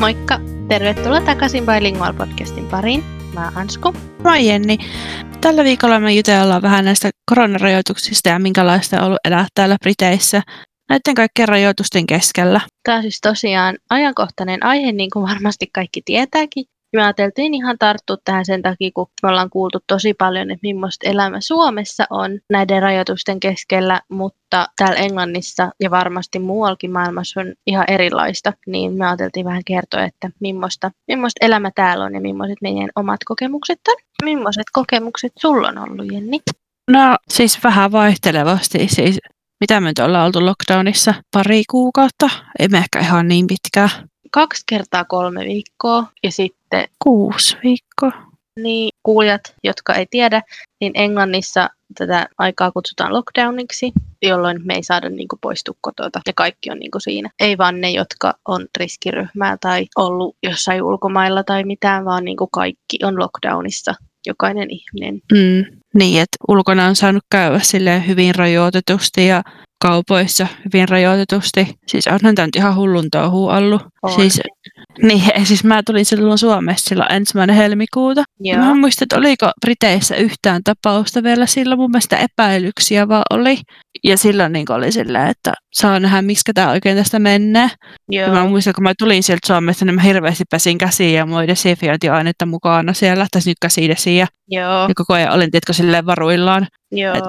Moikka! Tervetuloa takaisin Bilingual podcastin pariin. Mä oon Ansku. Mä oon Jenni. Tällä viikolla me jutellaan vähän näistä koronarajoituksista ja minkälaista on ollut elää täällä Briteissä näiden kaikkien rajoitusten keskellä. Tämä on siis tosiaan ajankohtainen aihe, niin kuin varmasti kaikki tietääkin. Me ajateltiin ihan tarttua tähän sen takia, kun me ollaan kuultu tosi paljon, että millaista elämä Suomessa on näiden rajoitusten keskellä, mutta täällä Englannissa ja varmasti muuallakin maailmassa on ihan erilaista, niin me ajateltiin vähän kertoa, että millaista, millaista elämä täällä on ja millaiset meidän omat kokemukset on. Millaiset kokemukset sulla on ollut, Jenni? No siis vähän vaihtelevasti. Siis mitä me nyt ollaan oltu lockdownissa? Pari kuukautta? Ei ehkä ihan niin pitkään. Kaksi kertaa kolme viikkoa ja sitten Kuusi viikkoa. niin kuulijat, jotka ei tiedä, niin Englannissa tätä aikaa kutsutaan lockdowniksi, jolloin me ei saada niin kuin, poistua kotota ja kaikki on niin kuin, siinä. Ei vaan ne, jotka on riskiryhmää tai ollut jossain ulkomailla tai mitään, vaan niin kuin, kaikki on lockdownissa, jokainen ihminen. Mm. Niin, että ulkona on saanut käydä silleen hyvin rajoitetusti ja kaupoissa hyvin rajoitetusti. Siis onhan tämä nyt ihan hullun touhu ollut. On. Siis, niin, siis mä tulin silloin Suomessa silloin ensimmäinen helmikuuta. Ja Joo. Mä en muista, että oliko Briteissä yhtään tapausta vielä silloin. Mun mielestä epäilyksiä vaan oli. Ja silloin niin oli silleen, että saa nähdä, miksi tämä oikein tästä menee. Ja Joo. mä muistan, kun mä tulin sieltä Suomesta, niin mä hirveästi pesin käsiä ja oli desinfiointiainetta mukana siellä. Tai nyt käsidesiä. Joo. Ja koko ajan olin, tiedätkö, silleen varuillaan. Joo. et-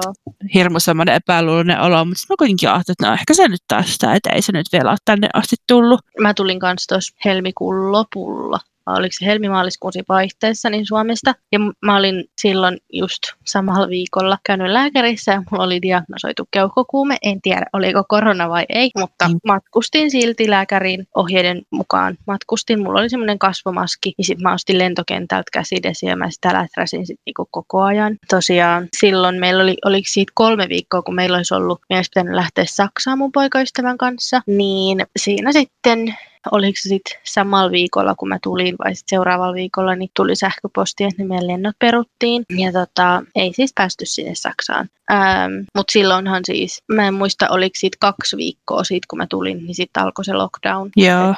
Hirmu semmoinen epäluuloinen olo, mutta sitten mä kuitenkin ajattelin, että no ehkä se nyt tästä, että ei se nyt vielä ole tänne asti tullut. Mä tulin kanssa tuossa helmikuun lopulla. Oliko se helmimaaliskuun siinä vaihteessa niin Suomesta. Ja mä olin silloin just samalla viikolla käynyt lääkärissä ja mulla oli diagnosoitu keuhkokuume. En tiedä, oliko korona vai ei, mutta Mm. matkustin silti lääkärin ohjeiden mukaan. Matkustin, mulla oli semmoinen kasvomaski ja sitten mä ostin lentokentältä käsidesiä ja mä sitä läträsin sit niinku koko ajan. Tosiaan silloin meillä oli, oliko siitä kolme viikkoa, kun meillä olisi ollut, meidän olisi pitänyt lähteä Saksaan mun poikaystävän kanssa, niin siinä sitten oliko se sitten samalla viikolla, kun mä tulin, vai sitten seuraavalla viikolla, niin tuli sähköposti, että ne meidän lennot peruttiin. Ja tota, ei siis päästy sinne Saksaan. Ähm, Mutta silloinhan siis, mä en muista, oliko siitä kaksi viikkoa siitä, kun mä tulin, niin sitten alkoi se lockdown. Joo.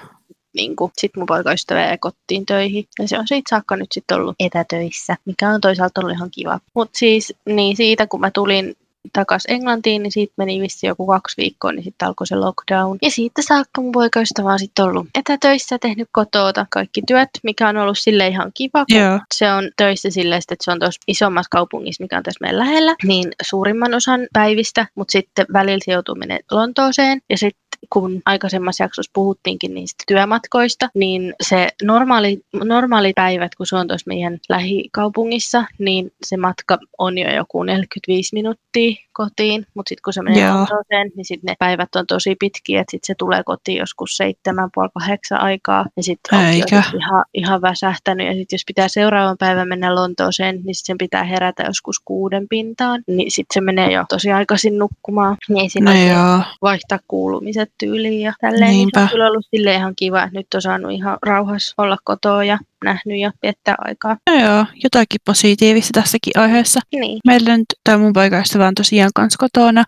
Niin sitten mun poikaystävä jäi kotiin töihin. Ja se on siitä saakka nyt sitten ollut etätöissä, mikä on toisaalta ollut ihan kiva. Mutta siis niin siitä, kun mä tulin takaisin Englantiin, niin siitä meni vissi joku kaksi viikkoa, niin sitten alkoi se lockdown. Ja siitä saakka mun poikaystävä on sitten ollut etätöissä, tehnyt kotoota kaikki työt, mikä on ollut sille ihan kiva, kun Joo. se on töissä silleen, että se on tuossa isommassa kaupungissa, mikä on tässä meidän lähellä, niin suurimman osan päivistä, mutta sitten välillä se joutuu menemään Lontooseen ja sitten kun aikaisemmassa jaksossa puhuttiinkin niistä työmatkoista, niin se normaali, normaali päivät, kun se on tuossa meidän lähikaupungissa, niin se matka on jo joku 45 minuuttia kotiin, mutta sitten kun se menee. Lontooseen, niin sitten ne päivät on tosi pitkiä, että sitten se tulee kotiin joskus seitsemän, puoli kahdeksan aikaa, ja sitten onkin sit ihan, ihan väsähtänyt, ja sitten jos pitää seuraavan päivän mennä Lontooseen, niin sit sen pitää herätä joskus kuuden pintaan, niin sitten se menee jo tosi aikaisin nukkumaan, niin ei siinä No oikein joo. Kuulumiset tyyliin ja tälleen. Niin se Niinpä. on kyllä ollut silleen ihan kiva, että nyt on saanut ihan rauhassa olla kotoa ja nähnyt ja viettää aikaa. No joo, jotakin positiivista tässäkin aiheessa. Niin. Meillä nyt tämä mun poikaystävä on tosiaan kanssa kotona,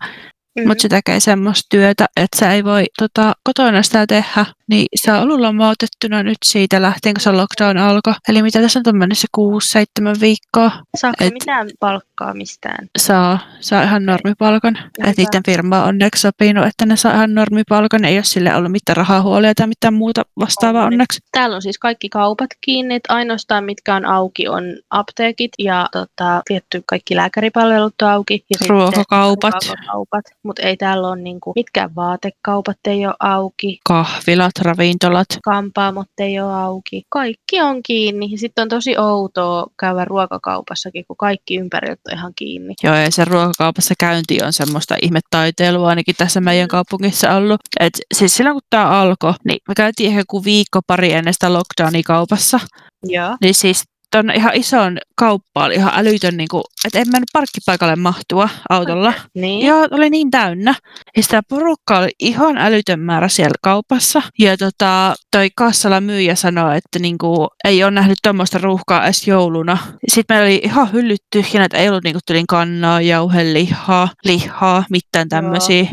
Mm. mutta se tekee semmoista työtä, että se ei voi tota, kotona sitä tehdä. Niin se on ollut lomautettuna nyt siitä lähtien, kun se lockdown alkoi. Eli mitä tässä on mennyt se 6-7 viikkoa. Saako et- mitään palkkaa mistään? Saa, saa ihan normipalkan. Että niiden firma on onneksi sopinut, että ne saa ihan normipalkan. Ei ole sille ollut mitään rahahuolia tai mitään muuta vastaavaa Onneksi. onneksi. Täällä on siis kaikki kaupat kiinni. että Ainoastaan mitkä on auki on apteekit ja tota, tietty kaikki lääkäripalvelut on auki. Ja Ruokakaupat, ruokakaupat. Mutta ei täällä ole niinku, mitkään vaatekaupat ei ole auki. kahvilat, ravintolat. kampaamot ei ole auki. Kaikki on kiinni. Sitten on tosi outoa käydä ruokakaupassakin, kun kaikki ympäriltä on ihan kiinni. Joo, ja se ruokakaupassa käynti on semmoista ihmetaiteilua ainakin tässä meidän kaupungissa ollut. Et siis silloin kun tämä alkoi, niin me käytiin ehkä joku viikko pari ennen sitä lockdownia kaupassa. Joo. Niin siis ton ihan ison kauppaan oli ihan älytön, niin kuin, että en mennyt parkkipaikalle mahtua autolla. Niin. Joo, oli niin täynnä. Ja sitä porukkaa oli ihan älytön määrä siellä kaupassa. Ja tota, toi kassalla myyjä sanoi, että niinku, ei ole nähnyt tuommoista ruuhkaa edes jouluna. Sitten meillä oli ihan hyllyt tyhjänä, että ei ollut niinku tylin kannaa, jauhelihaa, lihaa, mitään tämmöisiä.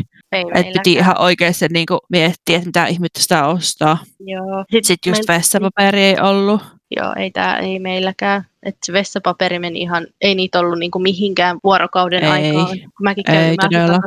Että piti ihan oikeasti niin miettiä, että mitä ihmettä sitä ostaa. Joo. Sitten just meil- vessapaperi ei ollut. Joo, ei, tää, ei meilläkään. Se vessapaperi meni ihan, ei niitä ollut niinku mihinkään vuorokauden Ei. aikaan. Kun mäkin kävin,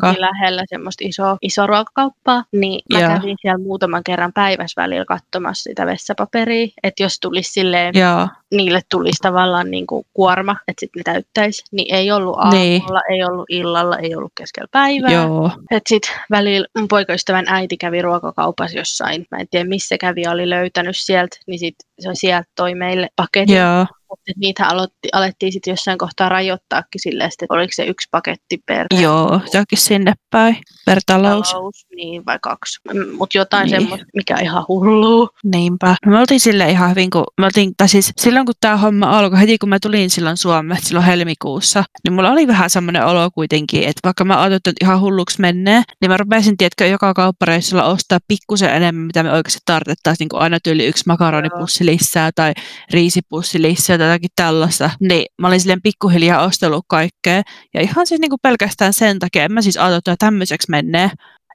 mä lähellä semmoista isoa, isoa ruokakauppaa, niin mä Joo. kävin siellä muutaman kerran päivässä välillä katsomassa sitä vessapaperia. Että jos tulisi silleen, Joo, niille tulisi tavallaan niinku kuorma, että sitten ne täyttäisi, niin ei ollut Niin. aamulla, ei ollut illalla, ei ollut keskellä päivää. joo, Että sitten välillä mun poikaystävän äiti kävi ruokakaupassa jossain, mä en tiedä missä kävi oli löytänyt sieltä, niin sit se sieltä toi meille paketin. joo, Mutta niitä aloitti, alettiin sitten jossain kohtaa rajoittaakin silleen, että oliko se yksi paketti per joo, jokin sinne päin per talous. talous, niin vai kaksi. Mutta jotain Niin. semmoista, mikä ihan hullua. Niinpä. No me oltiin sille ihan hyvin, kun me oltiin, tai siis silloin kun tämä homma alkoi, heti kun mä tulin silloin Suomeen, silloin helmikuussa, niin mulla oli vähän semmoinen olo kuitenkin, että vaikka mä ajattelin, että ihan hulluksi menee, niin mä rupesin, tiedätkö, joka kauppareissulla ostaa pikkusen enemmän, mitä me oikeasti tarvittaisiin, niin kuin aina tyyli yksi makaronipussi lisää tai riisipussi lisää tai jotakin tällaista. Niin mä olin silleen pikkuhiljaa ostellut kaikkea. Ja ihan siis niin kuin pelkästään sen takia, en mä siis ajatellut, että tämmöiseksi menee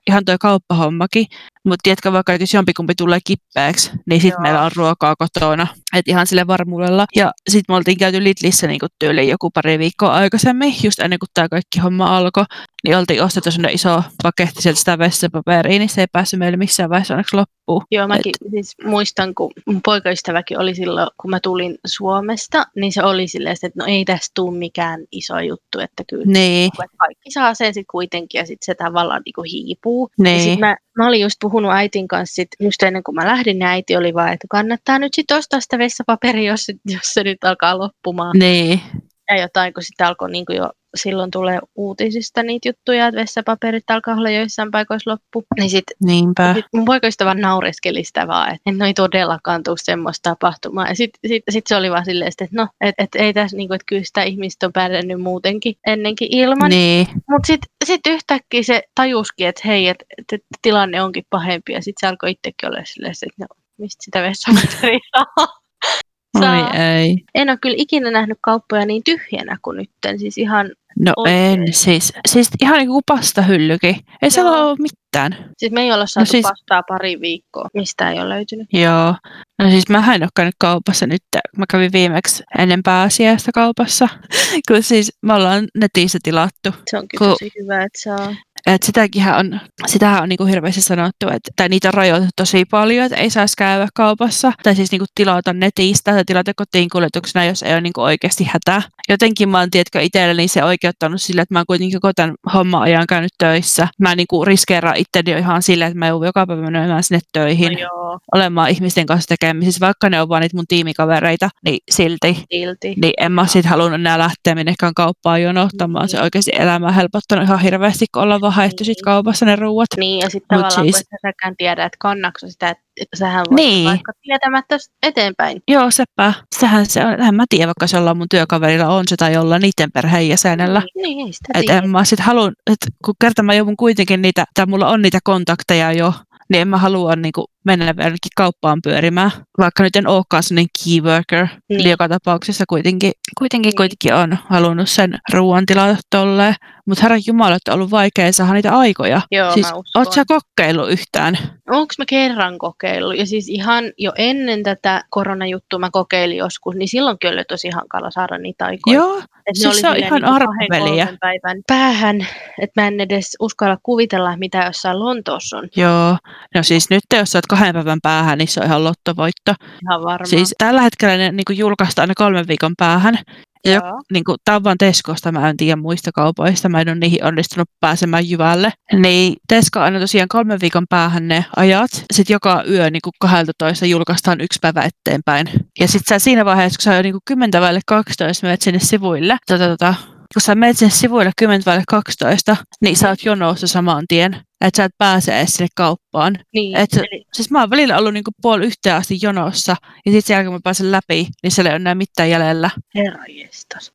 ihan toi kauppahommakin. Mutta tiedätkö vaikka, jos jompikumpi tulee kippeäksi, niin sitten meillä on ruokaa kotona. Että ihan sille varmuudella. Ja sitten me oltiin käyty Lidlissä niinku tyyliin joku pari viikkoa aikaisemmin, just ennen kuin tämä kaikki homma alkoi. Niin oltiin ostettu sellainen iso paketti sieltä sitä vessapaperia, niin se ei päässyt meille missään vaiheessa onneksi loppuun. Joo, mäkin siis muistan, kun mun poikaystäväkin oli silloin, kun mä tulin Suomesta, niin se oli silleen, että no ei tästä tule mikään iso juttu, että kyllä Niin, kaikki saa sen sitten kuitenkin ja sitten se tavallaan niinku hiipuu. Niin. Ja sit mä, mä olin just puhunut äitin kanssa sit, just ennen kuin mä lähdin, niin äiti oli vaan, että kannattaa nyt sitten ostaa sitä vessapaperia, jos, jos se nyt alkaa loppumaan. niin, Ja jotain, kun sitten alkoi niinku jo silloin tulee uutisista niitä juttuja, että vessapaperit alkaa olla joissain paikoissa loppu. Niin sitten niinpä. sit mun poikaystävä naureskeli sitä vaan, että no ei todellakaan tule semmoista tapahtumaa. Ja sitten sit, sit se oli vaan silleen, että no, että et ei tässä, niinku, että kyllä sitä ihmistä on pärjännyt muutenkin ennenkin ilman. Niin, Mutta sitten sit yhtäkkiä se tajuskin, että hei, että et, et tilanne onkin pahempi. Ja sitten se alkoi itsekin olla silleen, että no, mistä sitä vessapaperia saa. oi ei. En ole kyllä ikinä nähnyt kauppoja niin tyhjänä kuin nytten. Siis ihan, No en, siis, siis ihan niin kuin pastahyllykin. Ei siellä Joo. ole mitään. siis me ei olla saatu siis- siis... pastaa pari viikkoa, mistä ei ole löytynyt. Joo. No siis mä en ole käynyt kaupassa nyt. Mä kävin viimeksi ennen pääsiäistä kaupassa. kun siis me ollaan netissä tilattu. Se on kyllä Kun- tosi hyvä, että saa. Et sitäkin on, sitähän on niinku hirveästi sanottu, että tai niitä on rajoitettu tosi paljon, että ei saisi käydä kaupassa. Tai siis niinku tilata netistä tai tilata kotiin kuljetuksena, jos ei ole niinku oikeasti hätä. Jotenkin mä oon, tiedätkö, itselleni se oikeuttanut sille, että mä oon kuitenkin koko tämän homman ajan käynyt töissä. Mä niinku riskeeraan itteni jo ihan sille, että mä joudun joka päivä menemään sinne töihin. No joo, olemaan ihmisten kanssa tekemisissä, vaikka ne on vaan niitä mun tiimikavereita, niin silti. silti. Niin en mä sit halunnut enää lähteä minnekään kauppaan jonottamaan. Se Niin. oikeasti elämää helpottanut ihan hirveästi, kun ollaan vaan haettu sit Niin. kaupassa ne ruuat. Niin, ja sitten tavallaan, siis- kun säkään tiedä, että kannakso sitä, että sähän voit Niin. vaikka tietämättä eteenpäin. Joo, sepä. Sehän se on. En mä tiedä, vaikka se ollaan mun työkaverilla on se tai jollain niiden perheenjäsenellä. Niin, niin, ei sitä Et tiedä. en mä sit halua, että kun kerta mä joudun kuitenkin niitä, tai mulla on niitä kontakteja jo, niin en mä halua niinku mennä jonnekin kauppaan pyörimään. Vaikka nyt en olekaan sellainen key worker, niin. Niin. eli joka tapauksessa kuitenkin, kuitenkin, Niin. kuitenkin on halunnut sen ruoan tilata tolleen. Mutta herran jumala, että on ollut vaikea saada niitä aikoja. Joo, siis, oot sä kokeillut yhtään? Onko mä kerran kokeillut? Ja siis ihan jo ennen tätä koronajuttua mä kokeilin joskus, niin silloinkin oli tosi hankala saada niitä aikoja. Joo, Et siis se on ihan kolmen päivän päähän, että mä en edes uskalla kuvitella, mitä jossain Lontoossa on. joo. No siis nyt jos sä oot kahden päivän päähän, niin se on ihan lottovoitto. Ihan varmaan. Siis tällä hetkellä ne niin julkaistaan aina kolmen viikon päähän. Ja Joo. niin kuin, tämä on vaan Teskosta, mä en tiedä muista kaupoista, mä en ole niihin onnistunut pääsemään jyvälle. Niin Tesko aina tosiaan kolmen viikon päähän ne ajat, sitten joka yö niin kuin 12 julkaistaan yksi päivä eteenpäin. Ja sitten sä siinä vaiheessa, kun sä jo niin kuin 10 vaille 12 menet sinne sivuille, tota, tota, kun sä menet sinne sivuille 10 vaille 12, niin sä oot jonossa saman tien, että sä et pääse edes sinne kauppaan. Niin, Et eli, Siis mä oon välillä ollut niinku puoli yhteen asti jonossa, ja sitten sen jälkeen mä pääsen läpi, niin siellä ei ole enää mitään jäljellä.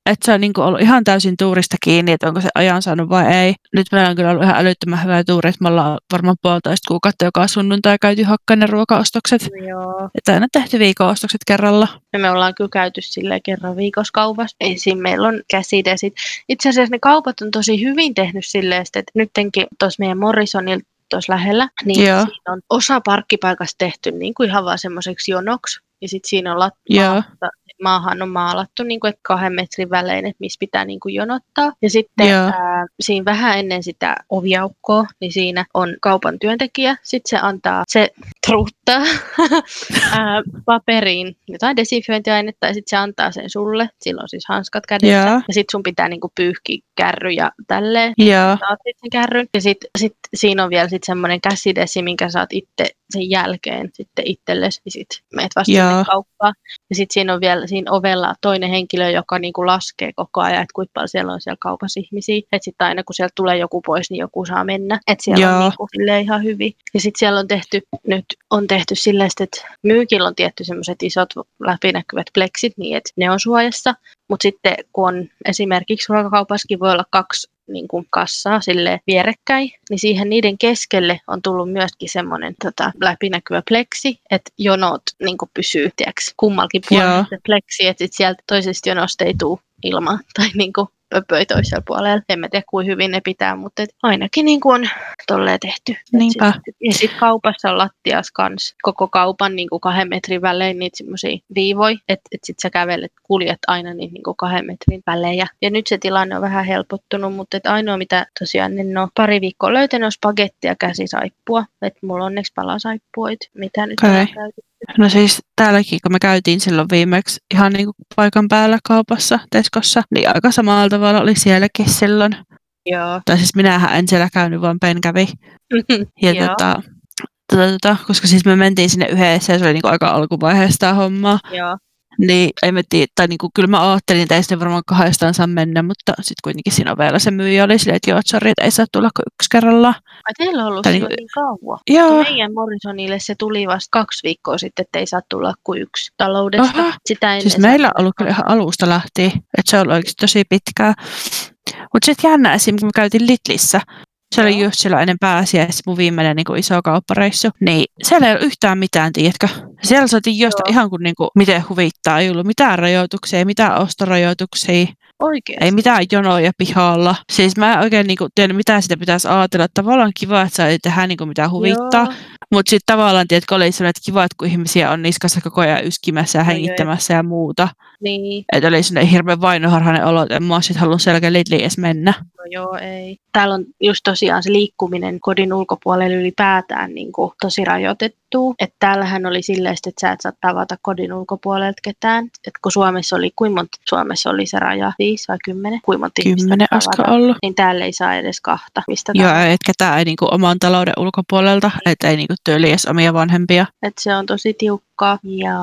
Että se on niinku ollut ihan täysin tuurista kiinni, että onko se ajan saanut vai ei. Nyt meillä on kyllä ollut ihan älyttömän hyvä tuuri, että me ollaan varmaan puolitoista kuukautta joka sunnuntai käyty hakkaan ne ruokaostokset. Joo. Että aina tehty viikon ostokset kerralla. Ja me ollaan kyllä käyty silleen kerran viikossa kaupassa. Esim. meillä on käsidesit. Itse asiassa ne kaupat on tosi hyvin tehnyt silleen, että nyttenkin tuossa meidän Morrison Morrisonilta tuossa lähellä, niin Joo. siinä on osa parkkipaikasta tehty niin kuin ihan vaan semmoiseksi jonoksi. Ja sitten siinä on lat- maahan on maalattu niin kuin, että kahden metrin välein, että missä pitää niin kuin jonottaa. Ja sitten Joo. ää, siinä vähän ennen sitä oviaukkoa, niin siinä on kaupan työntekijä. Sitten se antaa, se truuttaa ää, paperiin jotain desinfiointiainetta ja sitten se antaa sen sulle. Silloin siis hanskat kädessä. Joo. Ja sitten sun pitää niin kuin pyyhkiä kärry ja tälleen Joo. saat sen kärryn. Ja sitten sit siinä on vielä sit semmoinen käsidesi, minkä saat itse sen jälkeen sitten itsellesi, niin sit meet vasta sinne kauppaan. Ja sitten siinä on vielä siinä ovella toinen henkilö, joka niinku laskee koko ajan, että kuinka paljon siellä on siellä kaupassa ihmisiä. Että sitten aina kun sieltä tulee joku pois, niin joku saa mennä. Että siellä Joo. on niinku ihan hyvin. Ja sitten siellä on tehty, nyt on tehty silleen, että myykillä on tietty semmoiset isot läpinäkyvät pleksit niin, että ne on suojassa. Mutta sitten kun on esimerkiksi ruokakaupassakin voi olla kaksi niin kuin kassaa sille vierekkäin, niin siihen niiden keskelle on tullut myöskin semmoinen tota, läpinäkyvä pleksi, että jonot niin kuin pysyy tiiäks, kummallakin puolella pleksi, että sit sieltä toisesta jonosta ei tule ilmaa tai niin kuin pöpöi toisella puolella. En mä tiedä, kuinka hyvin ne pitää, mutta et ainakin niin kuin on tolleen tehty. Niinpä. sit- Ja sitten kaupassa on lattias kans koko kaupan niin kuin kahden metrin välein niitä semmoisia viivoja, että et sit sä kävelet, kuljet aina niitä niin kuin kahden metrin välejä. Ja nyt se tilanne on vähän helpottunut, mutta et ainoa mitä tosiaan en ole pari viikkoa löytänyt on spagetti ja käsisaippua. Että mulla on onneksi palasaippuit, mitä nyt Okei. on käytetty. No siis täälläkin, kun me käytiin silloin viimeksi ihan niin kuin paikan päällä kaupassa Teskossa, niin aika samalla tavalla oli sielläkin silloin. Joo. Tai siis minähän en siellä käynyt, vaan Ben kävi. Ja Joo. tota, tota, tota, koska siis me mentiin sinne yhdessä ja se oli niin kuin aika alkuvaiheessa tämä homma. Joo. Niin ei me tiedä, tai niin kuin, kyllä mä ajattelin, että ei sinne varmaan kahdestaan saa mennä, mutta sitten kuitenkin siinä ovella se myyjä oli silleen, että joo, sori, että ei saa tulla kuin yksi kerrallaan. Ai teillä on ollut Tai silloin niinku- niin kauan. Joo, meidän Morrisonille se tuli vasta kaksi viikkoa sitten, että ei saa tulla kuin yksi taloudesta. Aha. Sitä ennen siis meillä sai on ollut kyllä ihan alusta lähtien, että se on ollut oikeasti tosi pitkää. Mutta sitten jännä esim. kun me käytiin Litlissä, se oli just silloin ennen pääsiäistä mun viimeinen niin kuin iso kauppareissu, niin siellä ei ollut yhtään mitään, tiedätkö? Siellä saatiin josta Joo. ihan kuin, niin kuin miten huvittaa, ei ollut mitään rajoituksia, mitään ostorajoituksia, Oikein. ei mitään jonoja pihalla. Siis mä en oikein niin kuin, tiedä, mitä sitä pitäisi ajatella. Tavallaan kiva, että saa tehdä niin kuin, mitä huvittaa, mutta sitten tavallaan, tiedätkö, oli sellainen, että kiva, että kun ihmisiä on niskassa koko ajan yskimässä ja No hengittämässä ja muuta. Niin, Että oli sellainen hirveän vainoharhainen olo, että en mä olisit halunnut selkeä Lidliin edes mennä. no joo, ei. Täällä on just tosiaan se liikkuminen kodin ulkopuolelle ylipäätään niin kuin tosi rajoitettu. Että täällähän oli silleen, että sä et saa tavata kodin ulkopuolelta ketään. Että kun Suomessa oli, kuinka monta Suomessa oli se raja? Viisi vai kymmenen? Kuinka monta Kymmenen tavata? ollut. Niin täällä ei saa edes kahta. Mistä Joo, tahansa. et ketään ei niinku oman talouden ulkopuolelta, että ei niinku tyyli edes omia vanhempia. että se on tosi tiukkaa. Ja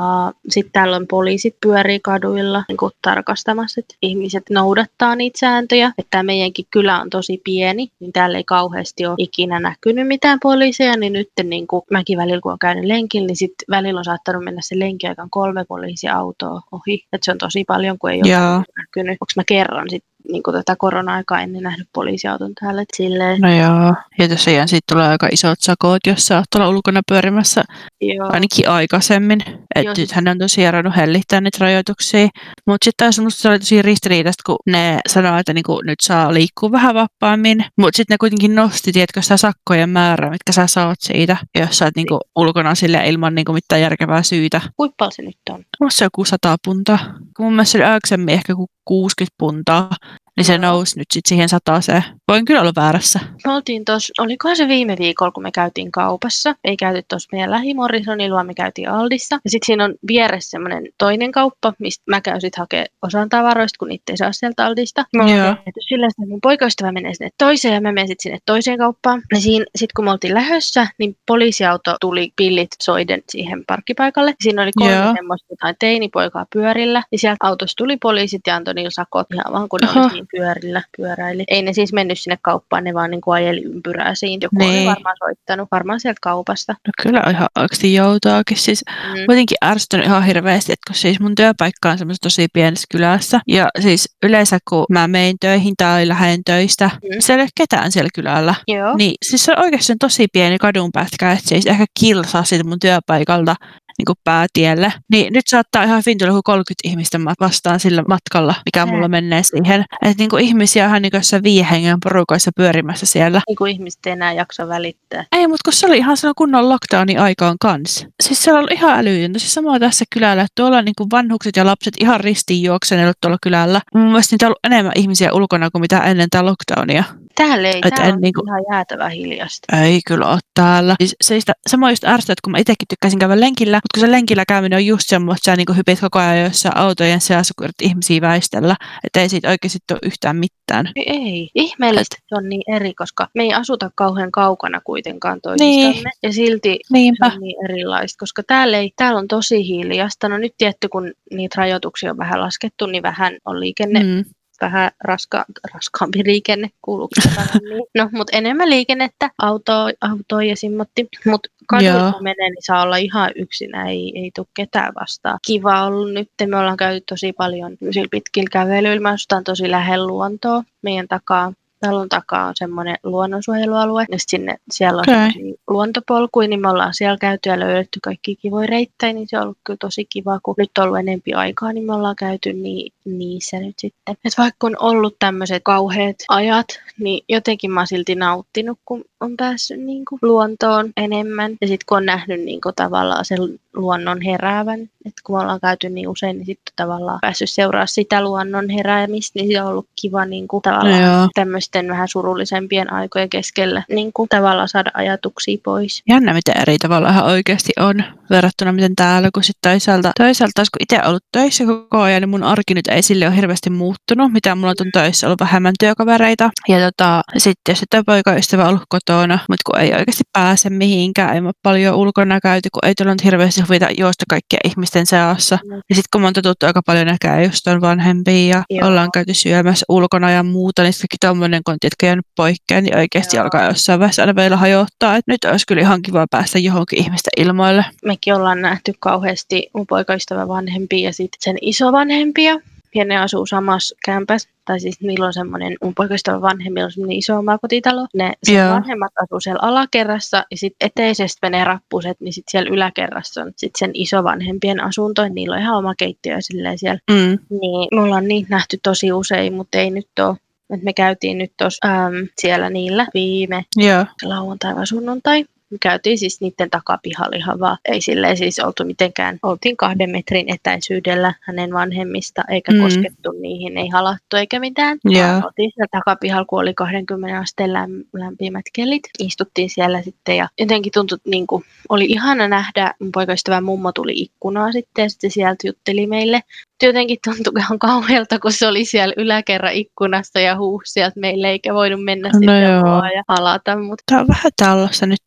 sitten täällä on poliisit pyörii kaduilla niin tarkastamassa, että ihmiset noudattaa niitä sääntöjä. Että tämä meidänkin kylä on tosi pieni, niin täällä ei kauheasti ole ikinä näkynyt mitään poliiseja, niin nyt niin kuin mäkin välillä kun on käynyt lenkillä, niin sitten välillä on saattanut mennä se lenki aikaan kolme poliisiautoa ohi. Että se on tosi paljon, kun ei ole Joo. näkynyt. Onko mä kerran sitten niin kuin tätä korona-aikaa ennen nähnyt poliisiauton täällä, että silleen, No joo. Ja tosiaan siitä tulee aika isot sakot, jos sä oot tuolla ulkona pyörimässä joo. ainakin aikaisemmin. Että nythän ne on tosiaan ruvennut hellittää niitä rajoituksia. Mutta sitten taas musta se oli tosi ristiriitaista, kun ne sanoo, että niinku nyt saa liikkua vähän vapaammin. Mutta sitten ne kuitenkin nosti, tiedätkö, sitä sakkojen määrää, mitkä sä saat siitä, jos sä oot niinku ulkona sille ilman niinku mitään järkevää syytä. Kuinka se nyt on? On se joku 100 puntaa. Kun mun mielestä se oli aikaisemmin ehkä 60 puntaa, niin se nousi nyt sitten siihen sataseen. Voin kyllä olla väärässä. Me oltiin tuossa, olikohan se viime viikolla, kun me käytiin kaupassa. Ei käyty tuossa meidän lähimorisonilla, vaan me käytiin Aldissa. Ja sitten siinä on vieressä semmoinen toinen kauppa, mistä mä käyn sitten hakemaan osan tavaroista, kun niitä ei saa sieltä Aldista. Me ollaan sillä että mun poikaystävä menee sinne toiseen ja mä menen sitten sinne toiseen kauppaan. Ja siinä, sitten kun me oltiin lähössä, niin poliisiauto tuli pillit soiden siihen parkkipaikalle. Siinä oli kolme Joo. semmoista jotain teinipoikaa pyörillä. Ja sieltä autosta tuli poliisit ja antoi niillä sakot ihan vaan, kun ne oli siinä pyörillä, pyöräili. Ei ne siis mennyt sinne kauppaan, ne vaan niin kuin ajeli ympyrää siinä. Joku niin. oli Niin. varmaan soittanut, varmaan sieltä kaupasta. No kyllä ihan oikeasti joutaakin. Siis Mm. kuitenkin ärsyttänyt ihan hirveästi, että kun siis mun työpaikka on semmoisessa tosi pienessä kylässä. Ja siis yleensä kun mä mein töihin tai lähden töistä, Mm. mm. siellä ei ole ketään siellä kylällä. Joo. Niin siis se on oikeasti tosi pieni kadunpätkä, että siis ehkä kilsaa siitä mun työpaikalta. Niin kuin päätielle. Niin nyt saattaa ihan hyvin tulla joku 30 ihmistä vastaan sillä matkalla, mikä mulla menee siihen. Että niin kuin ihmisiä on niin kuin viiden hengen porukoissa pyörimässä siellä. Niin kuin ihmiset ei enää jaksa välittää. Ei, mutta kun se oli ihan sellainen kunnon lockdownin aikaan kanssa. Siis se on ihan älytöntä. Siis sama tässä kylällä, että tuolla niin kuin vanhukset ja lapset ihan ristiin juokseneet tuolla kylällä. Mun mielestä niitä on ollut enemmän ihmisiä ulkona kuin mitä ennen tätä lockdownia. Täällä ei, Et täällä on niinku... ihan jäätävä hiljasta. Ei kyllä ole täällä. Siis se, sitä, sama just ärsyttää, että kun mä itsekin tykkäsin käydä lenkillä, mutta kun se lenkillä käyminen on just semmoista, että sä niinku hypit koko ajan jossain autojen seassa, kun ihmisiä väistellä, että ei siitä oikeasti ole yhtään mitään. Ei, ei. ihmeellistä se on niin eri, koska me ei asuta kauhean kaukana kuitenkaan toisistamme, niin. ja silti Niinpä. se on niin erilaista, koska täällä, ei, täällä on tosi hiljasta. No nyt tietty, kun niitä rajoituksia on vähän laskettu, niin vähän on liikenne mm vähän raska, raskaampi liikenne, kuuluuko niin? No, mutta enemmän liikennettä, autoa, autoa ja simmotti. Mutta kadulla menee, niin saa olla ihan yksinä, ei, ei tule ketään vastaan. Kiva ollut nyt, me ollaan käyty tosi paljon pitkillä kävelyillä, mä tosi lähellä luontoa meidän takaa talon takaa on semmoinen luonnonsuojelualue, ja sinne, siellä on okay. luontopolkuja, niin me ollaan siellä käyty ja löydetty kaikki kivoja reittejä, niin se on ollut kyllä tosi kiva, kun nyt on ollut enempi aikaa, niin me ollaan käyty niin, niissä nyt sitten. Et vaikka on ollut tämmöiset kauheat ajat, niin jotenkin mä oon silti nauttinut, kun on päässyt niin kuin luontoon enemmän. Ja sitten kun on nähnyt niin kuin tavallaan sen luonnon heräävän, että kun me ollaan käyty niin usein, niin sitten tavallaan päässyt seuraa sitä luonnon heräämistä, niin se on ollut kiva niin kuin tavallaan no tämmöisten vähän surullisempien aikojen keskellä niin kuin tavallaan saada ajatuksia pois. Jännä, miten eri tavalla ihan oikeasti on verrattuna miten täällä, kun sitten toisaalta, toisaalta taas kun itse ollut töissä koko ajan, niin mun arki nyt ei sille ole hirveästi muuttunut, mitä mulla on töissä ollut vähemmän työkavereita. Ja tota, sitten jos sitten poikaystävä ollut kotona, mutta kun ei oikeasti pääse mihinkään, ei ole paljon ulkona käyty, kun ei tullut hirveästi huvita juosta kaikkien ihmisten seassa. Mm. Ja sitten kun oon totuttu aika paljon näkää just on vanhempia ja Joo. ollaan käyty syömässä ulkona ja muuta, niin sitten tommonen, kun on tietenkin jäänyt poikkeen, niin oikeasti Joo. alkaa jossain vaiheessa aina vielä hajottaa. Et nyt olisi kyllä ihan kiva päästä johonkin ihmisten ilmoille. Mekin ollaan nähty kauheasti mun poikaystävän vanhempia ja sitten sen isovanhempia ja ne asuu samassa kämpässä, tai siis niillä on semmoinen, mun poikaystävän vanhemmilla on semmoinen iso omakotitalo. Ne sen vanhemmat asuu siellä alakerrassa ja sitten eteisestä menee rappuset, niin sitten siellä yläkerrassa on sitten sen isovanhempien asunto, ja niillä on ihan oma keittiö silleen siellä. Mm. Niin me ollaan niitä nähty tosi usein, mutta ei nyt ole et me käytiin nyt tos, äm, siellä niillä viime yeah. lauantai vai sunnuntai käytiin siis niiden takapihalla ihan vaan. Ei silleen siis oltu mitenkään, oltiin kahden metrin etäisyydellä hänen vanhemmista, eikä mm. koskettu niihin, ei halattu eikä mitään. Yeah. Oltiin siellä takapihalla, kun oli 20 asteen lämpimät kelit. Istuttiin siellä sitten ja jotenkin tuntui, niin kuin, oli ihana nähdä, mun poikaystävä mummo tuli ikkunaa sitten ja sitten sieltä jutteli meille jotenkin tuntui ihan kauhealta, kun se oli siellä yläkerran ikkunassa ja huusi sieltä meille, eikä voinut mennä no sitten ja alata. Mutta... Tämä on vähän tällaista nyt.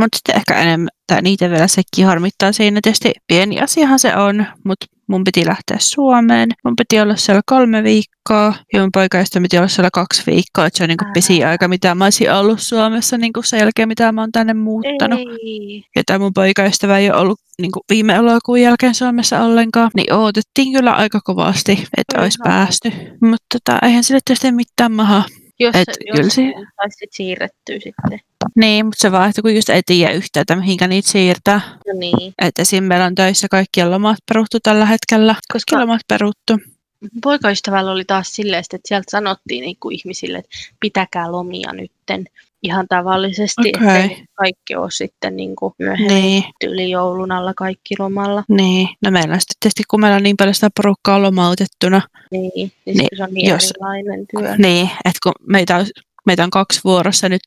Mutta sitten ehkä enemmän, tai niitä vielä sekin harmittaa siinä. Tietysti pieni asiahan se on, mutta mun piti lähteä Suomeen. Mun piti olla siellä kolme viikkoa ja mun poikaista piti olla siellä kaksi viikkoa. Että se on niin pisi aika, mitä mä olisin ollut Suomessa niin sen jälkeen, mitä mä oon tänne muuttanut. Ei. Ja tämä mun poikaystävä ei ole ollut niin viime elokuun jälkeen Suomessa ollenkaan. Niin odotettiin kyllä aika kovasti, että olisi päästy. Mutta tota, eihän sille tietysti mitään maha. Jos, Et, jos kyllä se... saisit siirrettyä sitten. Niin, mutta se vaan, että kun just ei tiedä yhtään, että mihinkä niitä siirtää. No niin. Että esim. meillä on töissä kaikki lomat peruttu tällä hetkellä. Koska lomat peruttu. Poikaystävällä oli taas silleen, että sieltä sanottiin niin kuin ihmisille, että pitäkää lomia nytten ihan tavallisesti, okay. että kaikki ole sitten niin kuin myöhemmin niin. yli joulun alla kaikki lomalla. Niin, no meillä on sitten tietysti, kun meillä on niin paljon sitä porukkaa lomautettuna. Niin, niin, niin se on niin jos, erilainen työ. Niin, että kun meitä on, meitä on kaksi vuorossa nyt,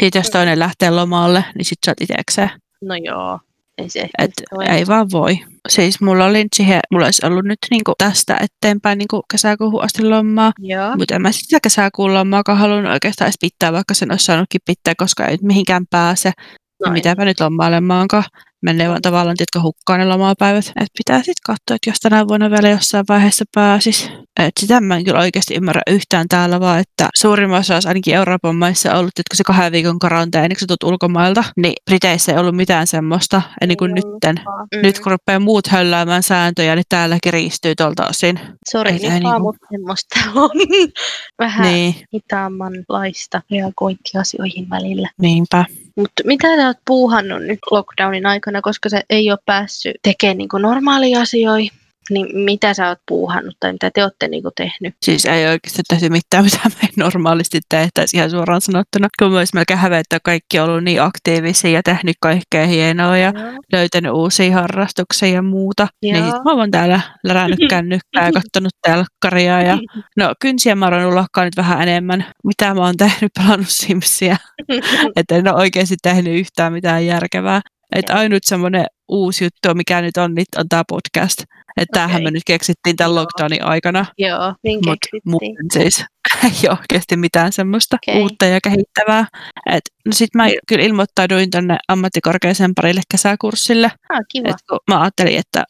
siitä jos mm. toinen lähtee lomalle, niin sitten sä oot itsekseen. No joo, ei se Et ei vaan voi. Siis mulla oli siihen, mulla olisi ollut nyt niinku tästä eteenpäin niinku kesäkuuhun asti lomaa. Mutta en mä sitä kesäkuun lomaakaan halunnut oikeastaan edes pitää, vaikka sen olisi saanutkin pitää, koska ei mihinkään pääse. No niin mitäpä nyt lomailemaankaan menee vaan tavallaan tietkö hukkaan ne lomapäivät. Et pitää sitten katsoa, että jos tänä vuonna vielä jossain vaiheessa pääsis. Et sitä mä en kyllä oikeasti ymmärrä yhtään täällä, vaan että suurimmassa osassa ainakin Euroopan maissa ollut, että kun se kahden viikon karanteeni, kun sä tulet ulkomailta, niin Briteissä ei ollut mitään semmoista, ennen kuin nytten. Mm. Nyt kun rupeaa muut hölläämään sääntöjä, niin täällä kiristyy tuolta osin. Sori, niin niin mutta semmoista on vähän niin. hitaamman laista reagointiasioihin välillä. Niinpä. Mutta mitä sä oot puuhannut nyt lockdownin aikana, koska sä ei ole päässyt tekemään niin normaalia asioita? Niin mitä sä oot puuhannut tai mitä te olette niinku tehnyt? Siis ei oikeasti tehty mitään, mitä me normaalisti tehtäisi ihan suoraan sanottuna. Kun myös melkein hävettää, kaikki on ollut niin aktiivisia ja tehnyt kaikkea hienoa ja Joo. löytänyt uusia harrastuksia ja muuta. Joo. Niin mä oon täällä lärännyt kännykkää ja kattonut telkkaria ja no kynsiä mä oon ulokkaa nyt vähän enemmän. Mitä mä oon tehnyt, pelannut Simsia. Että en ole oikeasti tehnyt yhtään mitään järkevää. Että ainut semmoinen uusi juttu, mikä nyt on, niin on tämä podcast. Että tämähän Okei. me nyt keksittiin tämän Joo. lockdownin aikana. Joo, niin keksittiin. muuten siis ei ole oikeasti mitään semmoista Okei. uutta ja kehittävää. Et, no sit mä kyllä ilmoittauduin tänne ammattikorkeaseen parille kesäkurssille. Ah, kiva. Et kun mä ajattelin, että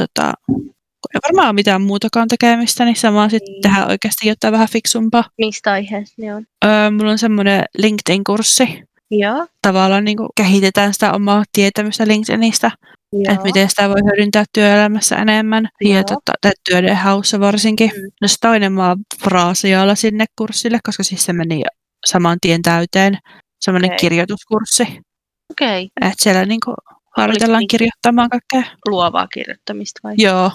tota, ei varmaan ole mitään muutakaan tekemistä, niin samaa sitten Niin. tehdään oikeasti jotain vähän fiksumpaa. Mistä aiheesta ne on? Öö, mulla on semmoinen LinkedIn-kurssi. Joo. Tavallaan niin kehitetään sitä omaa tietämystä LinkedInistä, Joo. että miten sitä voi hyödyntää työelämässä enemmän Joo. ja tota, tai työiden haussa varsinkin. Mm. No se toinen mä oon fraasialla sinne kurssille, koska siis se meni saman tien täyteen. Semmoinen Okei. kirjoituskurssi, Okei. että siellä niinku harjoitellaan niin- kirjoittamaan kaikkea. Luovaa kirjoittamista vai? Joo,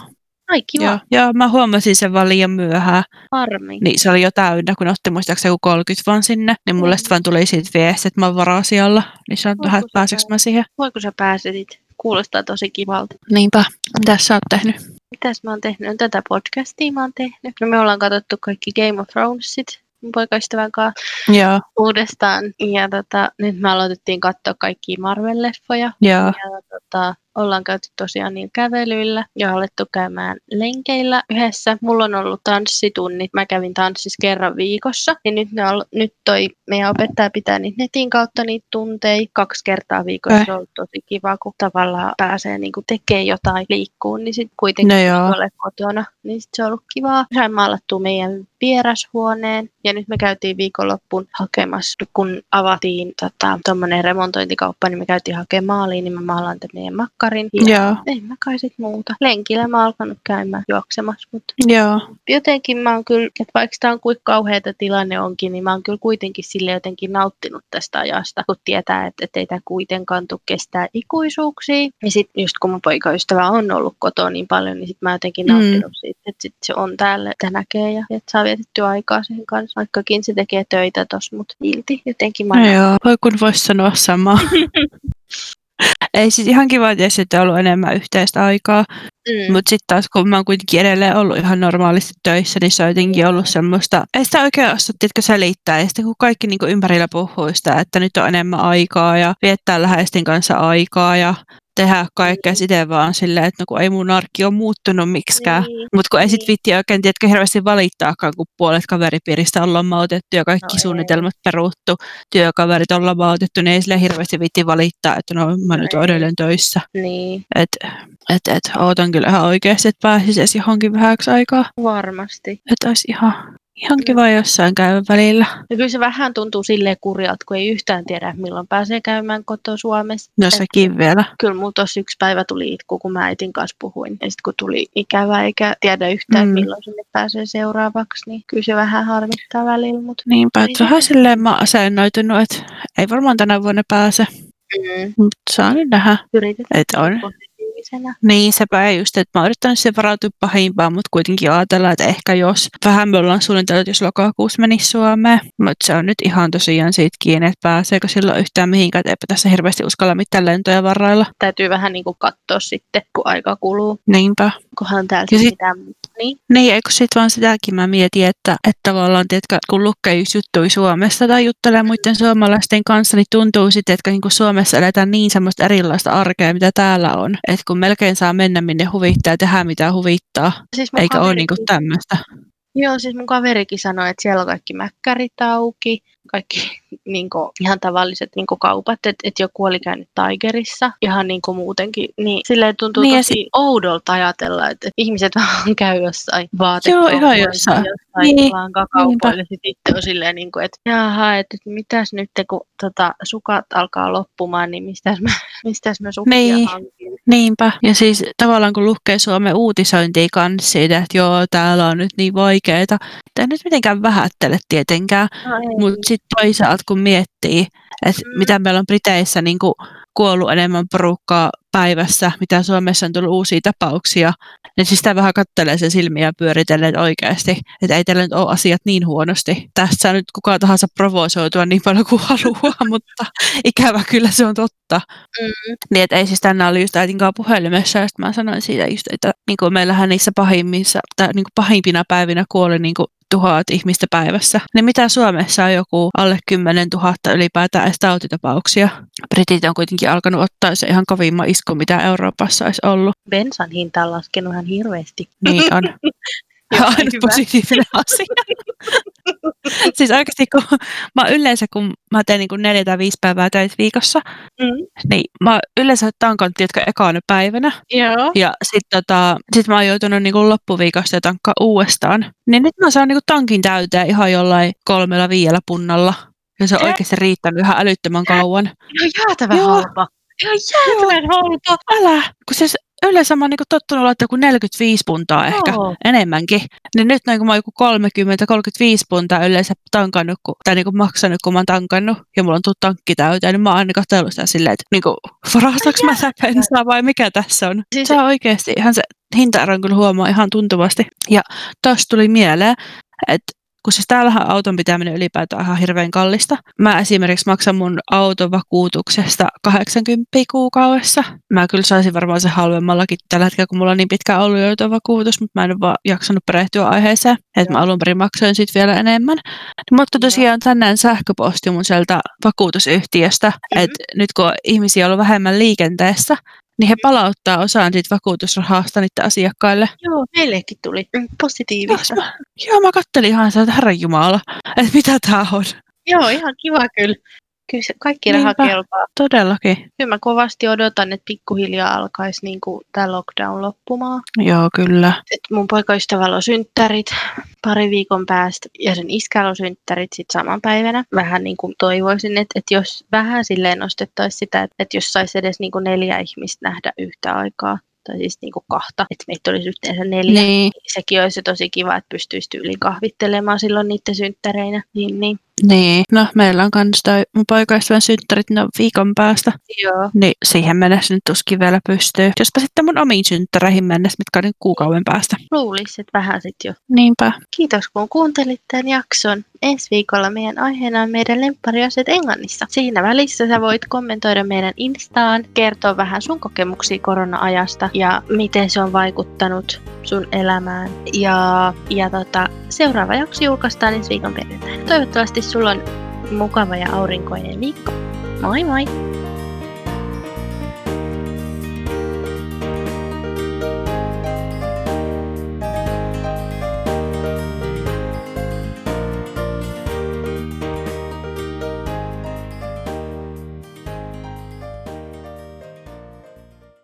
Ai kiva. joo, joo, mä huomasin sen vaan liian myöhään. Harmi. Niin se oli jo täynnä, kun otti muistaakseni joku 30 vaan sinne. Niin mulle Mm. sitten vaan tuli siitä viesti, että mä oon varasialla. Niin vähän, se että pääseekö mä siihen. Voiko sä pääsit? Kuulostaa tosi kivalta. Niinpä. Mitä sä oot tehnyt? Mitäs mä oon tehnyt? No, tätä podcastia mä oon tehnyt. No, me ollaan katsottu kaikki Game of Thronesit mun poikaystävän kanssa Joo, uudestaan. Ja tota, nyt me aloitettiin katsoa kaikkia Marvel-leffoja. joo. Ja tota, ollaan käyty tosiaan niin kävelyillä ja alettu käymään lenkeillä yhdessä. Mulla on ollut tanssitunnit. Mä kävin tanssissa kerran viikossa. Ja nyt, ne on, nyt toi meidän opettaja pitää niitä netin kautta niitä tunteja. Kaksi kertaa viikossa Eh. se on ollut tosi kiva, kun tavallaan pääsee niin tekemään jotain, liikkuu, niin sitten kuitenkin No ole kotona. Niin sit se on ollut kivaa. Sain maalattua meidän vierashuoneen ja nyt me käytiin viikonloppuun hakemassa, kun avatiin tuommoinen tota, remontointikauppa, niin me käytiin hakemaan maaliin, niin mä maalaan tämän meidän makkarin. Ja Joo, en mä kai sit muuta. Lenkillä mä oon alkanut käymään juoksemassa, mutta joo. jotenkin mä oon kyllä, että vaikka tämä on kuinka kauheata tilanne onkin, niin mä oon kyllä kuitenkin sille jotenkin nauttinut tästä ajasta, kun tietää, että, että ei tämä kuitenkaan tule kestää ikuisuuksia. Ja sitten just kun mun poikaystävä on ollut kotona niin paljon, niin sitten mä oon jotenkin Mm. nauttinut siitä, että sit se on täällä, että näkee ja että saa vietettyä aikaa sen kanssa, vaikkakin se tekee töitä tossa, mutta silti jotenkin mä No joo, voi kun vois sanoa samaa. Ei siis ihan kiva tietysti, että on ollut enemmän yhteistä aikaa, mm, mutta sitten taas kun mä oon kuitenkin edelleen ollut ihan normaalisti töissä, niin se on jotenkin ollut semmoista, ei sitä oikein osaa, tiedätkö, selittää. Ja sitten kun kaikki niin kuin ympärillä puhuu sitä, että nyt on enemmän aikaa ja viettää läheisten kanssa aikaa ja tehdä kaikkea siten vaan silleen, että no kun ei mun arki ole muuttunut miksikään. niin. Mutta kun ei sit Niin. vitti oikein tiedätkö, hirveästi valittaakaan, kun puolet kaveripiiristä on lomautettu ja kaikki No ei. suunnitelmat peruttu, työkaverit on lomautettu, niin ei sille hirveästi vitti valittaa, että no mä nyt oon ei. edelleen töissä. niin, Et, et, et, ootan kyllä ihan oikeasti, että pääsisi edes johonkin vähäksi aikaa. varmasti. Että olisi ihan, ihan kiva jossain käydä välillä. Ja kyllä se vähän tuntuu silleen kurjalta, kun ei yhtään tiedä, milloin pääsee käymään kotoa Suomessa. No sekin vielä. Kyllä mulla tossa yksi päivä tuli itku, kun mä äitin kanssa puhuin. Ja sitten kun tuli ikävä eikä tiedä yhtään, Mm. milloin sinne pääsee seuraavaksi, niin kyllä se vähän harmittaa välillä. Mutta Niinpä, että vähän silleen mä asennoitunut, että ei varmaan tänä vuonna pääse, mm, mutta saa nyt nähdä. yritetään Että on. Positiivisena. Niin, sepä just, että mä oon yrittänyt sen varautua pahimpaan, mutta kuitenkin ajatella, että ehkä jos vähän me ollaan suunniteltu, että jos lokakuussa menisi Suomeen, mutta se on nyt ihan tosiaan siitä kiinni, että pääseekö silloin yhtään mihinkään, että eipä tässä hirveästi uskalla mitään lentoja varailla. Täytyy vähän niin kuin katsoa sitten, kun aika kuluu, Niinpä. kunhan täältä sit- mitään muuta. Niin, Niin, eikö sitten vaan sitäkin mä mietin, että, että tavallaan, tiedätkö, kun lukee juttuja Suomesta tai juttelee muiden suomalaisten kanssa, niin tuntuu sitten, että niin kuin Suomessa eletään niin semmoista erilaista arkea, mitä täällä on. Että kun melkein saa mennä minne huvittaa ja tehdä mitä huvittaa, siis eikä ole kaverikin- niinku tämmöistä. Joo, siis mun kaverikin sanoi, että siellä on kaikki mäkkärit auki, kaikki niin kuin, ihan tavalliset niin kuin kaupat, että et joku oli käynyt Tigerissa, ihan niin kuin muutenkin. Niin silleen tuntuu Niin tosi oudolta ajatella, että, että ihmiset vaan käy jossain Joo, ihan vaatekaupoissa, jossain. jossain Niin, lankakaupoilla, sitten itse on silleen, niin kuin, että jaha, että, että mitäs nyt, kun tota, sukat alkaa loppumaan, niin mistäs mä, mistäs mä sukkia Niin. hankin. Niinpä. Ja siis tavallaan kun lukee Suomen uutisointia kanssa siitä, että joo, täällä on nyt niin vaikeeta. Tämä nyt mitenkään vähättele tietenkään, No, mutta sitten toisaalta kun miettii, että Mm. mitä meillä on Briteissä niin kuin kuollut enemmän porukkaa päivässä, mitä Suomessa on tullut uusia tapauksia, niin siis sitä vähän kattelee se silmiä pyöritellen oikeasti, että ei teillä nyt ole asiat niin huonosti. Tässä nyt kuka tahansa provosoitua niin paljon kuin haluaa, mutta ikävä kyllä se on totta. Mm. Niin, että ei siis tänään oli just äitin kanssa puhelimessa, ja sitten mä sanoin siitä just, että niin kuin meillähän niissä pahimmissa, tai niin kuin pahimpina päivinä kuoli niin kuin tuhat ihmistä päivässä. Niin mitä Suomessa on joku alle 10 000 ylipäätään edes tautitapauksia? Britit on kuitenkin alkanut ottaa se ihan kovimman iskun, mitä Euroopassa olisi ollut. Bensan hinta on laskenut ihan hirveästi. Niin on. Aina positiivinen asia. siis oikeasti, kun mä yleensä, kun mä teen niin kuin neljä tai viisi päivää töitä viikossa, Mm. niin mä yleensä tankan, tiedätkö, ekana päivänä. Joo. Ja sitten tota, sit mä oon joutunut niinku loppuviikosta ja tankkaa uudestaan. Niin nyt mä saan niinku tankin täyteen ihan jollain kolmella viidellä punnalla. Ja se on oikeasti riittänyt ihan älyttömän kauan. Ihan jäätävän Joo. halpa. Ihan jäätävän halpa. Älä, kun siis yleensä mä oon niinku tottunut laittaa joku 45 puntaa ehkä Joo. enemmänkin. Niin nyt noin kun mä oon joku 30-35 puntaa yleensä tankannut, kun, tai niinku maksanut, kun mä oon tankannut, ja mulla on tullut tankki täyteen, niin mä oon aina katsellut sitä silleen, että niinku, varastaanko mä sitä bensaa vai mikä tässä on. Siis- Se on oikeasti ihan se hintaeron kyllä huomaa ihan tuntuvasti. Ja tuossa tuli mieleen, että kun siis täällähän auton pitäminen ylipäätään on ihan hirveän kallista. Mä esimerkiksi maksan mun auton vakuutuksesta 80 kuukaudessa. Mä kyllä saisin varmaan se halvemmallakin tällä hetkellä, kun mulla on niin pitkään ollut jo auton vakuutus, mutta mä en ole vaan jaksanut perehtyä aiheeseen. Että mä alun perin maksoin sitten vielä enemmän. Mutta tosiaan tänään sähköposti mun sieltä vakuutusyhtiöstä, että nyt kun ihmisiä on ollut vähemmän liikenteessä, niin he palauttaa osan siitä vakuutusrahasta niiden asiakkaille. Joo, meillekin tuli mm, positiivista. Joo, mä, joo, mä kattelin ihan sitä, että herranjumala, että mitä tää on. Joo, ihan kiva kyllä. Kyllä se kaikki raha kelpaa. Todellakin. Kyllä mä kovasti odotan, että pikkuhiljaa alkaisi niin tämä lockdown loppumaan. Joo, kyllä. Et mun poikaystävällä on synttärit pari viikon päästä ja sen iskällä on synttärit sitten saman päivänä. Vähän niin kuin toivoisin, että, että jos vähän silleen nostettaisiin sitä, että, että jos saisi edes niin kuin neljä ihmistä nähdä yhtä aikaa, tai siis niin kuin kahta, että meitä olisi yhteensä neljä. Niin, Sekin olisi tosi kiva, että pystyisi yli kahvittelemaan silloin niiden synttäreinä. Niin, niin. Niin. No, meillä on kans toi mun poikaystävän synttärit, ne on viikon päästä. Joo. Niin siihen mennessä nyt tuskin vielä pystyy. Jospa sitten mun omiin synttäreihin mennessä, mitkä on nyt kuukauden päästä. Luulisi, että vähän sitten jo. Niinpä. Kiitos kun kuuntelit tämän jakson. Ensi viikolla meidän aiheena on meidän lemppariasiat Englannissa. Siinä välissä sä voit kommentoida meidän Instaan, kertoa vähän sun kokemuksia korona-ajasta ja miten se on vaikuttanut sun elämään. Ja, ja tota, seuraava jakso julkaistaan ensi viikon perjantaina. Toivottavasti sulla on mukava ja aurinkoinen viikko. Moi moi!